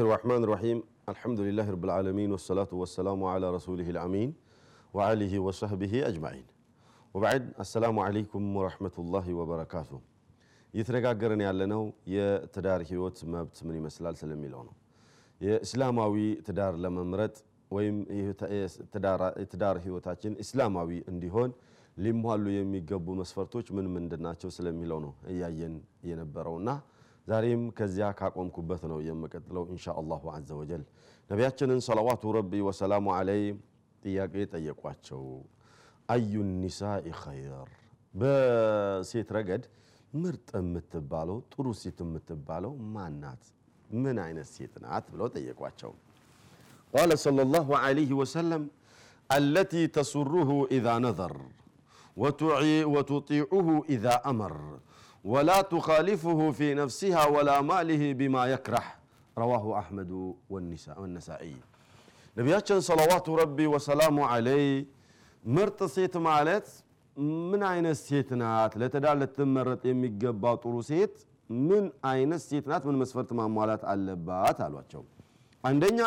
الرحمن الرحيم الحمد لله رب العالمين والصلاة والسلام على رسوله الأمين وعليه وصحبه أجمعين وبعد السلام عليكم ورحمة الله وبركاته እየተነጋገርን ያለነው የትዳር ህይወት መብት ምን ይመስላል ስለሚለው ነው። የእስላማዊ ትዳር ለመምረጥ ወይም የትዳር ህይወታችን እስላማዊ እንዲሆን ሊሟሉ የሚገቡ መስፈርቶች ምን ምንድን ናቸው ስለሚለው ነው እያየን የነበረውና ዛሬም ከዚያ ካቆምኩበት ነው የምቀጥለው ኢንሻ አላሁ አዘ ወጀል። ነቢያችንን ሰለዋቱ ረቢ ወሰላሙ አለይ ጥያቄ ጠየቋቸው። አዩ ኒሳኢ ኸይር፣ በሴት ረገድ ምርጥ የምትባለው ጥሩ ሴት የምትባለው ማናት? ምን አይነት ሴት ናት ብለው ጠየቋቸው። ቃለ ሰለላሁ ዐለይሂ ወሰለም አለቲ ተሱሩሁ ኢዛ ነዘር ወቱጢዑሁ ኢዛ አመር ወላ ቱኻሊፉሁ ፊ ነፍሲሃ ወላ ማሊህ ቢማ የክረህ ረዋሁ አሕመዱ ወነሳኢ። ነቢያችን ሰለዋቱ ረቢ ወሰላሙ ዐለይ ምርጥ ሴት ማለት ምን አይነት ሴት ናት? ለትዳር ልትመረጥ የሚገባው ጥሩ ሴት ምን አይነት ሴት ናት? ምን መስፈርት ማሟላት አለባት አሏቸው። አንደኛ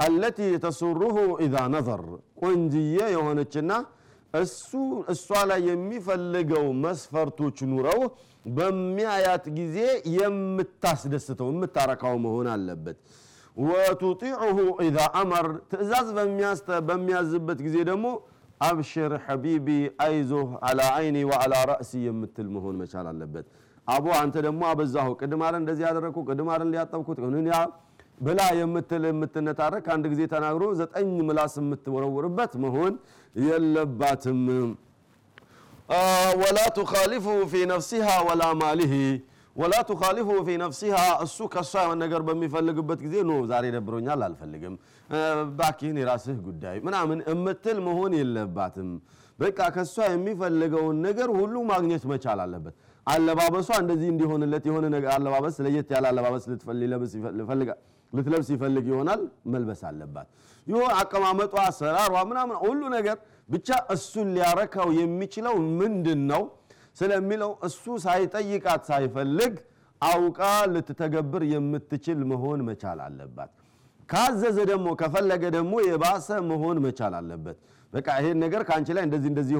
አለቲ ተሱሩሁ ኢዛ ነዘር ቆንጅዬ የሆነችና እሱ እሷ ላይ የሚፈልገው መስፈርቶች ኑረው በሚያያት ጊዜ የምታስደስተው የምታረካው መሆን አለበት። ወቱጢዑሁ ኢዛ አመር ትእዛዝ በሚያዝበት ጊዜ ደግሞ አብሽር ሐቢቢ አይዞህ አላ አይኒ ወአላ ራእሲ የምትል መሆን መቻል አለበት። አቦ አንተ ደግሞ አበዛሁ፣ ቅድም አረ እንደዚህ ያደረግኩ ቅድም አረ ሊያጠብኩት ብላ የምትል የምትነታረክ አንድ ጊዜ ተናግሮ ዘጠኝ ምላስ የምትወረውርበት መሆን የለባትም። ولا تخالفه في نفسها ولا ماله ولا تخالفه في نفسها እሱ ከእሷ የሆነ ነገር በሚፈልግበት ጊዜ no ዛሬ ደብሮኛል አልፈልግም፣ ባክህን የራስህ ጉዳይ ምናምን የምትል መሆን የለባትም። በቃ ከእሷ የሚፈልገውን ነገር ሁሉ ማግኘት መቻል አለበት። አለባበሷ እንደዚህ እንዲሆንለት የሆነ አለባበስ ለየት ያለ አለባበስ ልትለብስ ይፈልግ ይሆናል መልበስ አለባት። ይሆን አቀማመጧ፣ አሰራሯ ምናምን ሁሉ ነገር ብቻ እሱን ሊያረካው የሚችለው ምንድን ነው ስለሚለው እሱ ሳይጠይቃት ሳይፈልግ አውቃ ልትተገብር የምትችል መሆን መቻል አለባት። ካዘዘ ደግሞ ከፈለገ ደግሞ የባሰ መሆን መቻል አለበት። በቃ ይሄን ነገር ከአንቺ ላይ እንደዚህ እንደዚህ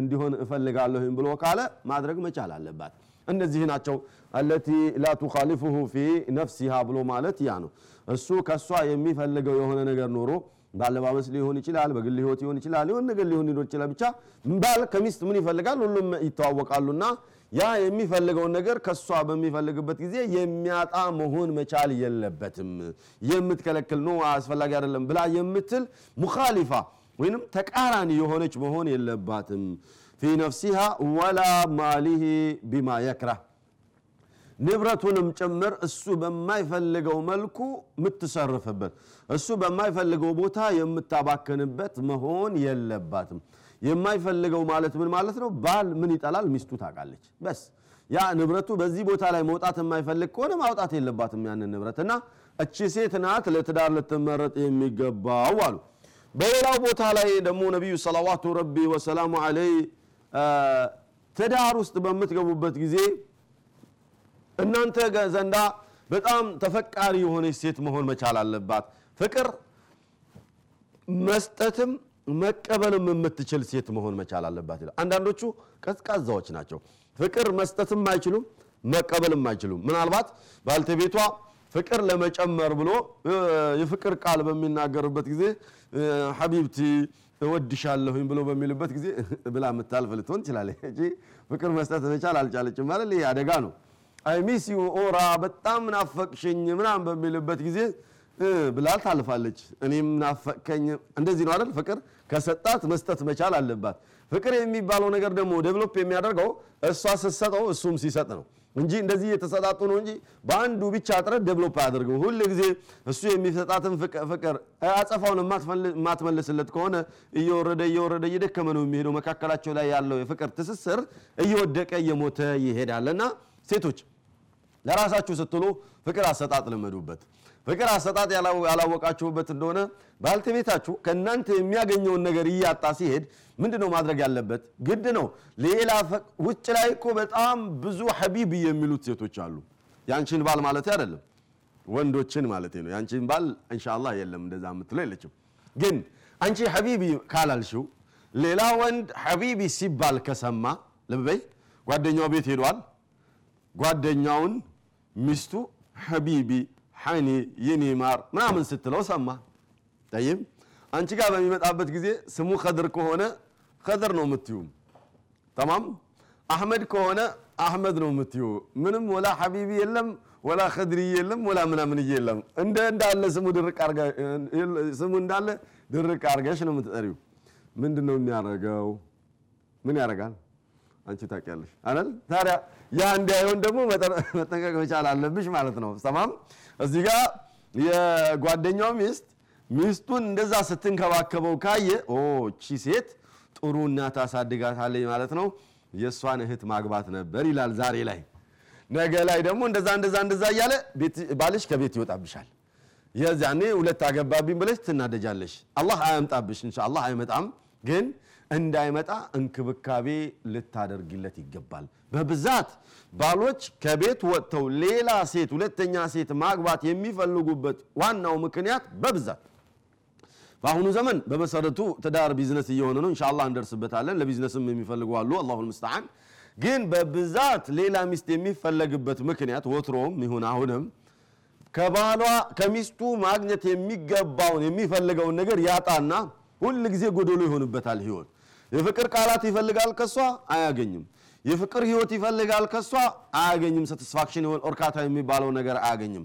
እንዲሆን እፈልጋለሁ ብሎ ካለ ማድረግ መቻል አለባት። እነዚህ ናቸው አለቲ ላ ፊ ነፍሲሃ ብሎ ማለት ያ ነው። እሱ ከእሷ የሚፈልገው የሆነ ነገር ኖሮ በአለባበስ ሊሆን ይችላል፣ በግል ህይወት ሊሆን ይችላል፣ የሆነ ነገር ሊሆን ይችላል። ብቻ ባል ከሚስት ምን ይፈልጋል? ሁሉም ይተዋወቃሉና ያ የሚፈልገውን ነገር ከእሷ በሚፈልግበት ጊዜ የሚያጣ መሆን መቻል የለበትም። የምትከለክል ነው አስፈላጊ አይደለም ብላ የምትል ሙኻሊፋ ወይንም ተቃራኒ የሆነች መሆን የለባትም። ፊ ነፍሲሃ ወላ ማሊሂ ቢማ የክራህ ንብረቱንም ጭምር እሱ በማይፈልገው መልኩ የምትሰርፍበት እሱ በማይፈልገው ቦታ የምታባክንበት መሆን የለባትም። የማይፈልገው ማለት ምን ማለት ነው? ባል ምን ይጠላል? ሚስቱ ታውቃለች። በስ ያ ንብረቱ በዚህ ቦታ ላይ መውጣት የማይፈልግ ከሆነ ማውጣት የለባትም ያንን ንብረት እና እቺ ሴት ናት ለትዳር ልትመረጥ የሚገባው አሉ። በሌላው ቦታ ላይ ደግሞ ነቢዩ ሰለዋቱ ረቢ ወሰላሙ ዐለይ ትዳር ውስጥ በምትገቡበት ጊዜ እናንተ ዘንዳ በጣም ተፈቃሪ የሆነች ሴት መሆን መቻል አለባት። ፍቅር መስጠትም መቀበልም የምትችል ሴት መሆን መቻል አለባት ይላል። አንዳንዶቹ ቀዝቃዛዎች ናቸው። ፍቅር መስጠትም አይችሉም፣ መቀበልም አይችሉም። ምናልባት ባልተቤቷ ፍቅር ለመጨመር ብሎ የፍቅር ቃል በሚናገርበት ጊዜ حبيبتي እወድሻለሁኝ ብሎ በሚልበት ጊዜ ብላ የምታልፍ ልትሆን ትችላለች ፍቅር መስጠት መቻል አልቻለችም ማለት አደጋ ነው። I miss you ኦራ በጣም ናፈቅሽኝ ምናምን በሚልበት ጊዜ ብላ ታልፋለች። እኔም ናፈቅከኝ እንደዚህ ነው አይደል? ፍቅር ከሰጣት መስጠት መቻል አለባት። ፍቅር የሚባለው ነገር ደግሞ develop የሚያደርገው እሷ ስትሰጠው እሱም ሲሰጥ ነው እንጂ እንደዚህ የተሰጣጡ ነው እንጂ በአንዱ ብቻ ጥረት develop አያደርገው። ሁል ጊዜ እሱ የሚሰጣትን ፍቅር አጸፋውን የማትመልስለት ከሆነ እየወረደ እየወረደ እየደከመ ነው የሚሄደው። መካከላቸው ላይ ያለው የፍቅር ትስስር እየወደቀ እየሞተ ይሄዳል። እና ሴቶች ለራሳችሁ ስትሉ ፍቅር አሰጣጥ ልመዱበት። ፍቅር አሰጣጥ ያላወቃችሁበት እንደሆነ ባልተቤታችሁ ከእናንተ የሚያገኘውን ነገር እያጣ ሲሄድ ምንድን ነው ማድረግ ያለበት? ግድ ነው ሌላ ውጭ ላይ እኮ በጣም ብዙ ሐቢብ የሚሉት ሴቶች አሉ። ያንቺን ባል ማለት አይደለም። ወንዶችን ማለት ነው። ያንቺን ባል ኢንሻአላህ የለም እንደዛ የምትለው የለችም። ግን አንቺ ሐቢቢ ካላልሽው ሌላ ወንድ ሐቢቢ ሲባል ከሰማ ልብ በይ፣ ጓደኛው ቤት ሄዷል። ጓደኛውን ሚስቱ ሐቢቢ ሐኒ የኔ ምናምን ስትለው ሰማ። ጠይም አንቺ ጋር በሚመጣበት ጊዜ ስሙ ከድር ከሆነ ከድር ነው የምትዩ። ተማም አሕመድ ከሆነ አሕመድ ነው የምትዩ። ምንም ወላ ሐቢቢ የለም ወላ ከድሪ የለም ወላ ምናምን የለም። እንደ እንዳለ ስሙ ድርቅ ስሙ እንዳለ ድርቅ አርጋሽ ነው የምትጠሪው። ምንድን ነው? ምን ያደርጋል? አንቺ ታውቂያለሽ አይደል? ታዲያ ያ እንዳይሆን ደግሞ መጠንቀቅ መቻል አለብሽ ማለት ነው። ሰማም እዚህ ጋር የጓደኛው ሚስት ሚስቱን እንደዛ ስትንከባከበው ካየ እቺ ሴት ጥሩ እናት አሳድጋታለች ማለት ነው፣ የእሷን እህት ማግባት ነበር ይላል ዛሬ ላይ። ነገ ላይ ደግሞ እንደዛ እንደዛ እንደዛ እያለ ባልሽ ከቤት ይወጣብሻል። የዛኔ ሁለት አገባብኝ ብለሽ ትናደጃለሽ። አላህ አያምጣብሽ፣ ኢንሻአላህ አይመጣም ግን እንዳይመጣ እንክብካቤ ልታደርግለት ይገባል። በብዛት ባሎች ከቤት ወጥተው ሌላ ሴት ሁለተኛ ሴት ማግባት የሚፈልጉበት ዋናው ምክንያት በብዛት በአሁኑ ዘመን በመሰረቱ ትዳር ቢዝነስ እየሆነ ነው። ኢንሻአላህ እንደርስበታለን። ለቢዝነስም የሚፈልጉ አሉ። አላሁል ሙስተዓን። ግን በብዛት ሌላ ሚስት የሚፈለግበት ምክንያት ወትሮም ይሁን አሁንም ከባሏ ከሚስቱ ማግኘት የሚገባውን የሚፈልገውን ነገር ያጣና ሁል ጊዜ ጎደሎ ይሆንበታል ህይወት። የፍቅር ቃላት ይፈልጋል ከሷ አያገኝም። የፍቅር ህይወት ይፈልጋል ከሷ አያገኝም። ሳቲስፋክሽን እርካታ የሚባለው ነገር አያገኝም።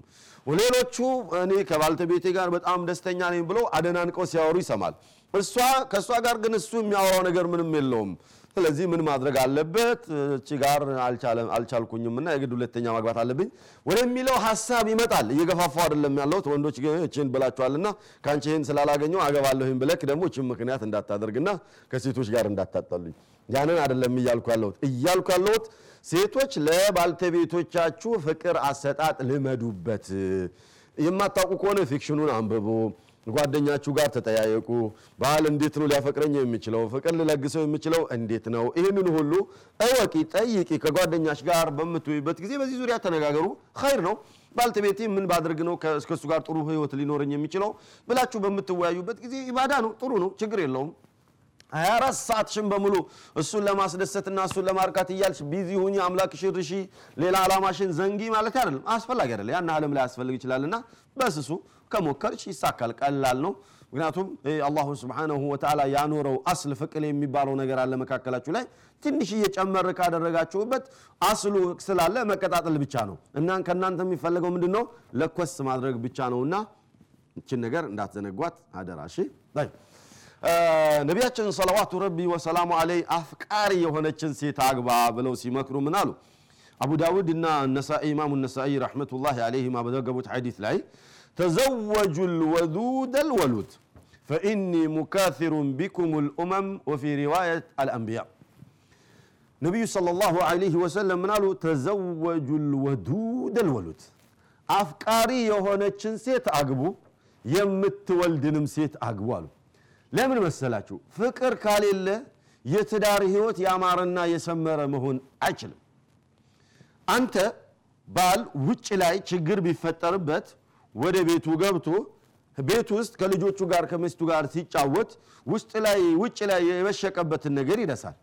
ሌሎቹ እኔ ከባልተቤቴ ጋር በጣም ደስተኛ ነኝ ብለው አደናንቀው ሲያወሩ ይሰማል። እሷ ከእሷ ጋር ግን እሱ የሚያወራው ነገር ምንም የለውም። ስለዚህ ምን ማድረግ አለበት? እቺ ጋር አልቻልኩኝም እና የግድ ሁለተኛ ማግባት አለብኝ ወደሚለው ሀሳብ ይመጣል። እየገፋፋው አይደለም ያለሁት። ወንዶች እችን ብላችኋልና ከአንቺ ይህን ስላላገኘው አገባለሁኝ ብለክ ደግሞ እችን ምክንያት እንዳታደርግና ከሴቶች ጋር እንዳታጠሉኝ ያንን አይደለም እያልኩ ያለሁት እያልኩ ያለሁት ሴቶች ለባልተቤቶቻችሁ ፍቅር አሰጣጥ ልመዱበት። የማታውቁ ከሆነ ፊክሽኑን አንብቡ። ጓደኛችሁ ጋር ተጠያየቁ። ባል እንዴት ነው ሊያፈቅረኝ የሚችለው? ፍቅር ልለግሰው የሚችለው እንዴት ነው? ይህንን ሁሉ እወቂ፣ ጠይቂ። ከጓደኛሽ ጋር በምትውይበት ጊዜ በዚህ ዙሪያ ተነጋገሩ። خير ነው። ባልተቤቴ ምን ባድርግ ነው ከእሱ ጋር ጥሩ ህይወት ሊኖረኝ የሚችለው ብላችሁ በምትወያዩበት ጊዜ عبادة ነው፣ ጥሩ ነው፣ ችግር የለውም። 24 ሰዓትሽን በሙሉ እሱን ለማስደሰትና እሱን ለማርካት እያልሽ busy ሁኚ፣ አምላክሽን ርሺ፣ ሌላ ዓላማሽን ዘንጊ ማለት አይደለም። አስፈላጊ አይደለም። ያን ዓለም ላይ ያስፈልግ ይችላልና በስሱ ከሞከርሽ ይሳካል። ቀላል ነው። ምክንያቱም الله سبحانه وتعالى ያኖረው አስል ፍቅር የሚባለው ነገር አለ መካከላችሁ ላይ ትንሽ እየጨመር ካደረጋችሁበት አስሉ ስላለ መቀጣጠል ብቻ ነው እና ከእናንተ የሚፈለገው ምንድን ነው? ለኮስ ማድረግ ብቻ ነውና እችን ነገር እንዳትዘነጓት አደራ። እሺ ነቢያችን ሰለዋቱ ረቢ ወሰላሙ አለይ አፍቃሪ የሆነችን ሴት አግባ ብለው ሲመክሩ ምን አሉ? አቡ ዳውድ እና ነሳኢ ኢማሙ ነሳኢ ረሕመቱላሂ አለይሂማ በዘገቡት ሐዲስ ላይ ተዘወጁ ልወዱድ ልወሉድ ፈኢኒ ሙካሲሩን ቢኩም ልኡመም ወፊ ሪዋየት አልአንቢያ ነቢዩ ሰለላሁ ዐለይሂ ወሰለም ምን አሉ? ተዘወጁ ልወዱድ ልወሉድ አፍቃሪ የሆነችን ሴት አግቡ፣ የምትወልድንም ሴት አግቡ አሉ። ለምን መሰላችሁ? ፍቅር ካሌለ የትዳር ህይወት ያማረና የሰመረ መሆን አይችልም። አንተ ባል ውጭ ላይ ችግር ቢፈጠርበት ወደ ቤቱ ገብቶ ቤት ውስጥ ከልጆቹ ጋር ከሚስቱ ጋር ሲጫወት ውስጥ ላይ ውጭ ላይ የበሸቀበትን ነገር ይረሳል።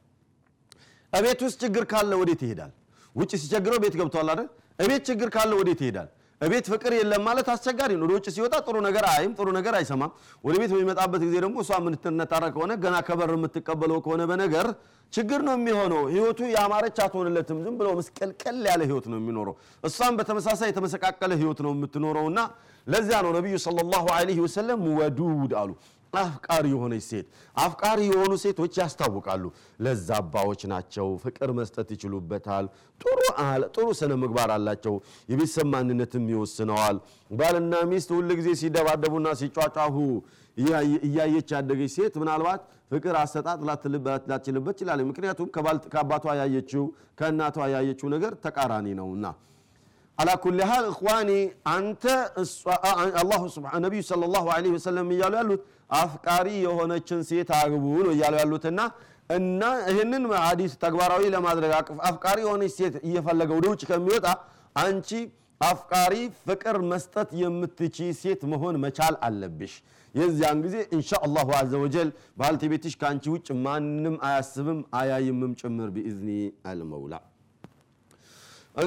እቤት ውስጥ ችግር ካለ ወዴት ይሄዳል? ውጭ ሲቸግረው ቤት ገብቷል አይደል? እቤት ችግር ካለ ወዴት ይሄዳል? እቤት ፍቅር የለም ማለት አስቸጋሪ ነው። ወደ ውጭ ሲወጣ ጥሩ ነገር አይም ጥሩ ነገር አይሰማም። ወደ ቤት በሚመጣበት ጊዜ ደግሞ እሷ የምትነታረ ከሆነ ገና ከበር የምትቀበለው ከሆነ በነገር ችግር ነው የሚሆነው። ህይወቱ ያማረች አትሆንለትም። ዝም ብሎ መስቀልቀል ያለ ህይወት ነው የሚኖረው። እሷም በተመሳሳይ የተመሰቃቀለ ህይወት ነው የምትኖረውና ለዚያ ነው ነቢዩ ሰለላሁ ዐለይሂ ወሰለም ወዱድ አሉ። አፍቃሪ የሆነች ሴት አፍቃሪ የሆኑ ሴቶች ያስታውቃሉ። ለዛባዎች ናቸው። ፍቅር መስጠት ይችሉበታል። ጥሩ ስነ ምግባር አላቸው። የቤተሰብ ማንነትም ይወስነዋል። ባልና ሚስት ሁል ጊዜ ሲደባደቡና ሲጫጫሁ እያየች ያደገች ሴት ምናልባት ፍቅር አሰጣጥ ላትችልበት ይችላል። ምክንያቱም ከአባቷ ያየችው ከእናቷ ያየችው ነገር ተቃራኒ ነውና አላ ኩል ሃል እኽዋኒ አንተ ነቢዩ ሰለላሁ ዐለይሂ ወሰለም እያሉ ያሉት አፍቃሪ የሆነችን ሴት አግቡ ነው እያሉ ያሉትና እና ይህንን ሐዲስ ተግባራዊ ለማድረግ አፍቃሪ የሆነች ሴት እየፈለገ ወደ ውጭ ከሚወጣ አንቺ አፍቃሪ ፍቅር መስጠት የምትቺ ሴት መሆን መቻል አለብሽ። የዚያን ጊዜ እንሻ አላሁ አዘ ወጀል ባልተቤትሽ ከአንቺ ውጭ ማንም አያስብም አያይምም ጭምር ቢእዝኒ አልመውላ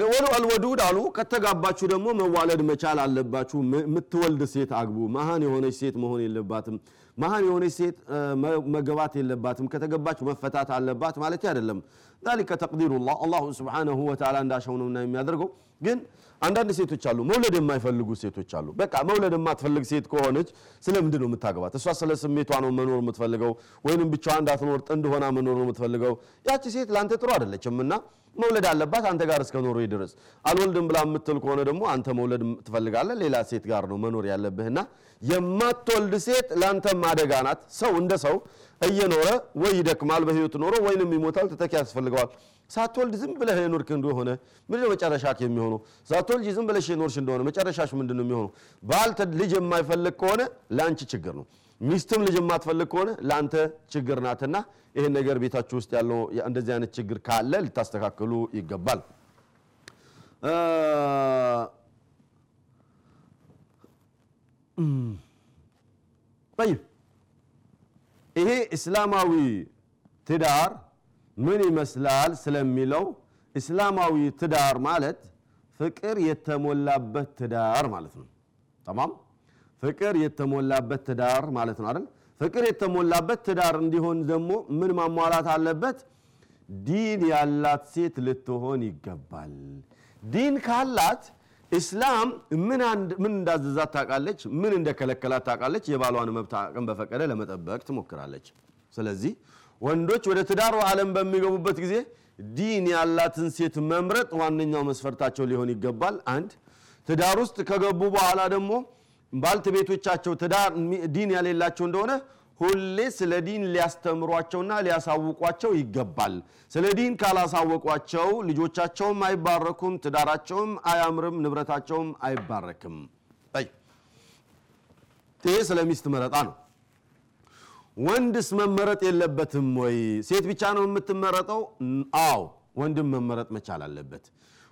ወሉ አልወዱድ አሉ። ከተጋባችሁ ደግሞ መዋለድ መቻል አለባችሁ። የምትወልድ ሴት አግቡ። መሀን የሆነች ሴት መሆን የለባትም። መሀን የሆነች ሴት መገባት የለባትም። ከተገባች መፈታት አለባት ማለት አይደለም ذلك ተቅዲሩ ላህ አላሁ ስብሓነሁ ወተዓላ እንዳሻው ነውና የሚያደርገው ግን አንዳንድ ሴቶች አሉ መውለድ የማይፈልጉ ሴቶች አሉ በቃ መውለድ የማትፈልግ ሴት ከሆነች ስለምንድን ነው የምታገባት እሷ ስለ ስሜቷ ነው መኖር የምትፈልገው ወይንም ብቻዋ እንዳትኖር ጥንድ ሆና መኖር ነው የምትፈልገው ያቺ ሴት ለአንተ ጥሩ አይደለችም እና መውለድ አለባት አንተ ጋር እስከ ኖሮ ድረስ አልወልድም ብላ የምትል ከሆነ ደግሞ አንተ መውለድ ትፈልጋለህ ሌላ ሴት ጋር ነው መኖር ያለብህና የማትወልድ ሴት ለአንተም አደጋ ናት ሰው እንደ ሰው እየኖረ ወይ ይደክማል በህይወት ኖሮ ወይንም ይሞታል ተተኪ ያስፈልገዋል። ሳትወልድ ዝም ብለህ የኖርክ እንደሆነ ምንድነው መጨረሻ የሚሆነው? ሳትወልጅ ዝም ብለሽ የኖርሽ እንደሆነ መጨረሻሽ ምንድን ነው የሚሆነው? ባል ልጅ የማይፈልግ ከሆነ ለአንቺ ችግር ነው። ሚስትም ልጅ የማትፈልግ ከሆነ ለአንተ ችግር ናትና ይህን ነገር ቤታችሁ ውስጥ ያለው እንደዚህ አይነት ችግር ካለ ልታስተካክሉ ይገባል። ይሄ እስላማዊ ትዳር ምን ይመስላል ስለሚለው እስላማዊ ትዳር ማለት ፍቅር የተሞላበት ትዳር ማለት ነው። ተማም? ፍቅር የተሞላበት ትዳር ማለት ነው አይደል? ፍቅር የተሞላበት ትዳር እንዲሆን ደግሞ ምን ማሟላት አለበት? ዲን ያላት ሴት ልትሆን ይገባል። ዲን ካላት እስላም ምን እንዳዘዛት ታውቃለች? ምን እንደከለከላት ታውቃለች? የባሏን መብት አቅም በፈቀደ ለመጠበቅ ትሞክራለች። ስለዚህ ወንዶች ወደ ትዳሩ ዓለም በሚገቡበት ጊዜ ዲን ያላትን ሴት መምረጥ ዋነኛው መስፈርታቸው ሊሆን ይገባል። አንድ ትዳር ውስጥ ከገቡ በኋላ ደግሞ ባልተቤቶቻቸው ትዳር ዲን ያሌላቸው እንደሆነ ሁሌ ስለ ዲን ሊያስተምሯቸውና ሊያሳውቋቸው ይገባል። ስለ ዲን ካላሳወቋቸው ልጆቻቸውም አይባረኩም ትዳራቸውም አያምርም ንብረታቸውም አይባረክም። ይሄ ስለ ሚስት መረጣ ነው ወንድስ መመረጥ የለበትም ወይ? ሴት ብቻ ነው የምትመረጠው? አዎ ወንድም መመረጥ መቻል አለበት።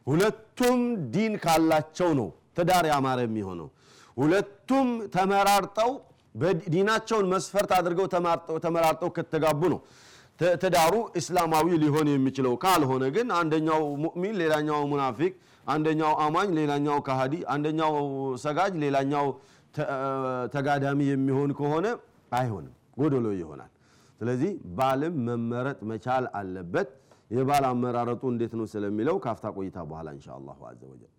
ሁለቱም ዲን ካላቸው ነው ትዳር ያማረ የሚሆነው። ሁለቱም ተመራርጠው ዲናቸውን መስፈርት አድርገው ተመራርጠው ከተጋቡ ነው ትዳሩ እስላማዊ ሊሆን የሚችለው። ካልሆነ ግን አንደኛው ሙእሚን ሌላኛው ሙናፊቅ አንደኛው አማኝ ሌላኛው ካሃዲ አንደኛው ሰጋጅ ሌላኛው ተጋዳሚ የሚሆን ከሆነ አይሆንም ጎደሎ ይሆናል። ስለዚህ ባልም መመረጥ መቻል አለበት። የባል አመራረጡ እንዴት ነው ስለሚለው ካፍታ ቆይታ በኋላ እንሻ አላሁ አዘ ወጀል